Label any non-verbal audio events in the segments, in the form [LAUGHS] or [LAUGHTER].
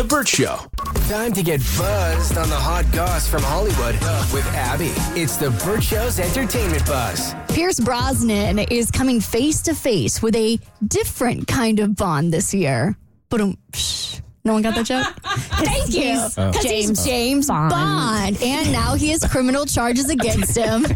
The Burt Show. Time to get buzzed on the hot goss from Hollywood with Abby. It's the Burt Show's entertainment buzz. Pierce Brosnan is coming face to face with a different kind of Bond this year. But um, no one got that joke. [LAUGHS] Thank you. Because he's James Bond. Bond. and now he has criminal charges against him.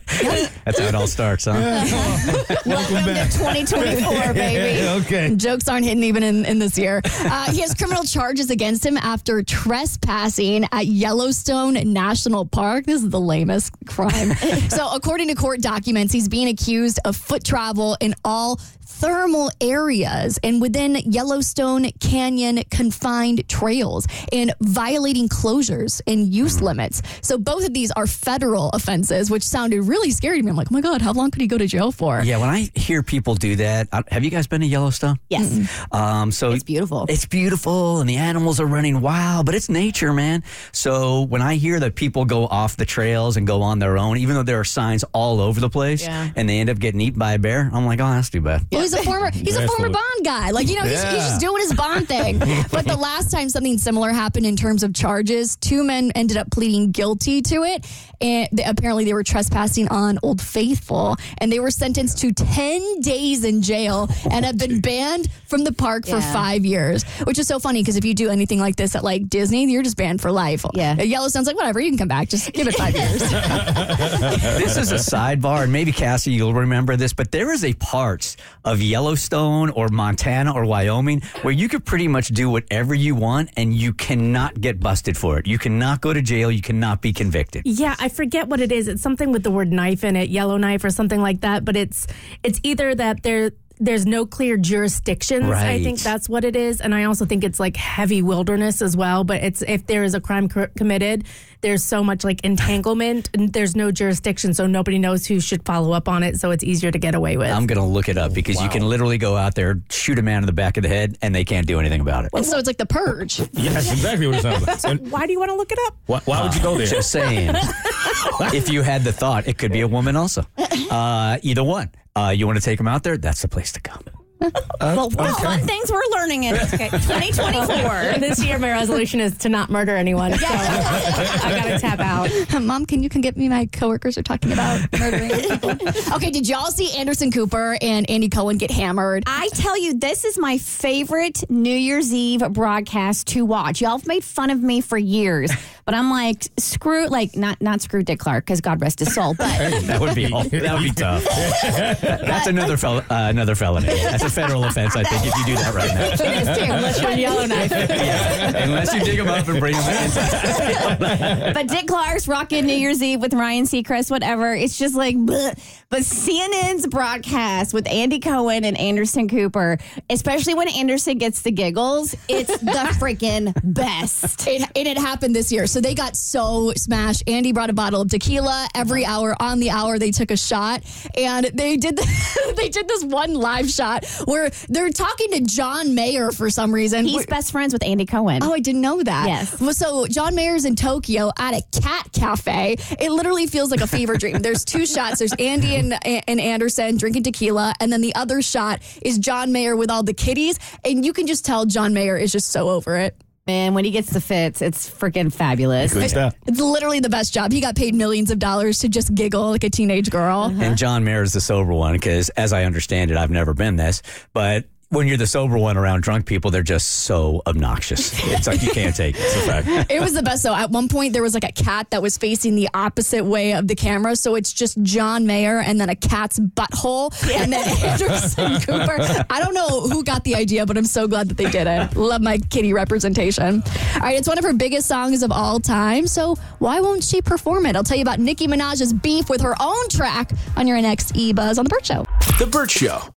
[LAUGHS] That's how it all starts, huh? [LAUGHS] Welcome to 2024, [LAUGHS] baby. okay. Jokes aren't hitting even in, in this year. Uh, he has criminal charges against him after trespassing at Yellowstone National Park. This is the lamest crime. [LAUGHS] so, according to court documents, he's being accused of foot travel in all thermal areas and within Yellowstone Canyon confined trails and violating closures and use limits. So, both of these are federal offenses, which sounded really scary to me. I'm like, oh my God, how long could he go to jail for? Yeah, when I hear people do that, I, have you guys been to Yellowstone? Yes. Um, so It's beautiful. It's beautiful, and the animals are running wild, but it's nature, man. So when I hear that people go off the trails and go on their own, even though there are signs all over the place, Yeah. and they end up getting eaten by a bear, I'm like, oh, that's too bad. Well, he's a former he's a former Bond guy. Like you know, he's, he's just doing his Bond thing. [LAUGHS] but the last time something similar happened in terms of charges, two men ended up pleading guilty to it, and they, apparently they were trespassing on Old Faithful, and they were sentenced to ten days in jail and have been banned from the park for Yeah. five years. Which is so funny because if you do anything like this at like Disney, you're just banned for life. Yeah. At Yellowstone's like whatever, you can come back. Just give it five years. [LAUGHS] this is a sidebar, and maybe Cassie, you'll remember this, but there is a part of Yellowstone or Montana or Wyoming where you could pretty much do whatever you want, and you cannot get busted for it. You cannot go to jail. You cannot be convicted. Yeah, I forget what it is. It's something with the word knife in it, yellow knife or something like that. But it's it's either that there there's no clear jurisdictions. I think that's what it is, and I also think it's like heavy wilderness as well. But it's if there is a crime cr- committed, there's so much like entanglement, [LAUGHS] and there's no jurisdiction, so nobody knows who should follow up on it. So it's easier to get away with. I'm going to look it up because you can literally go out there, shoot a man in the back of the head, and they can't do anything about it. so it's like the purge. [LAUGHS] Yeah, that's exactly what it sounds like. [LAUGHS] And Why do you want to look it up? why, why would you go there? Just saying. if you had the thought, it could be a woman also. Uh, either one. Uh, you want to take them out there? That's the place to go. [LAUGHS] Well, fun things we're learning in okay, [LAUGHS] 2024. [LAUGHS] this year, my resolution is to not murder anyone. So I got to tap out. Mom, can you come get me? My coworkers are talking about murdering people. Okay, did y'all see Anderson Cooper and Andy Cohen get hammered? I tell you, this is my favorite New Year's Eve broadcast to watch. Y'all have made fun of me for years, but I'm like, screw, like, not not screw Dick Clark, because God rest his soul, but That would be that would be tough. That's another fel- uh, another felony. That's a federal offense, I think, if you do that right now. Unless you're a yellow knife. Unless you dig them up and bring them in. but Dick Clark's rocking New Year's Eve with Ryan Seacrest, whatever. It's just like, bleh. but CNN's broadcast with Andy Cohen and Anderson Cooper, especially when Anderson gets the giggles, it's the [LAUGHS] freaking best. It, and it happened this year. So they got so smashed. Andy brought a bottle of tequila every hour. On the hour, they took a shot, and they did the, [LAUGHS] they did this one live shot where they're talking to John Mayer for some reason. He's We're- best friends with Andy Cohen. Oh, I didn't know that. Yes. Well, so John Mayer's in Tokyo at a cat cafe. It literally feels like a fever dream. [LAUGHS] There's two shots. There's Andy and, and Anderson drinking tequila, and then the other shot is John Mayer with all the kitties, and you can just tell John Mayer is just so over it. Man, when he gets the fits, it's freaking fabulous. Good stuff. It's literally the best job. He got paid millions of dollars to just giggle like a teenage girl. Uh-huh. And John Mayer is the sober one because, as I understand it, I've never been this, but when you're the sober one around drunk people, they're just so obnoxious. It's like you can't take it. It's a fact. [LAUGHS] It was the best though. At one point, there was like a cat that was facing the opposite way of the camera, so it's just John Mayer and then a cat's butthole, and then [LAUGHS] Anderson Cooper. I don't know who got the idea, but I'm so glad that they did it. Love my kitty representation. All right, it's one of her biggest songs of all time, so why won't she perform it? I'll tell you about Nicki Minaj's beef with her own track on your next E Buzz on the Burt Show. The Burt Show.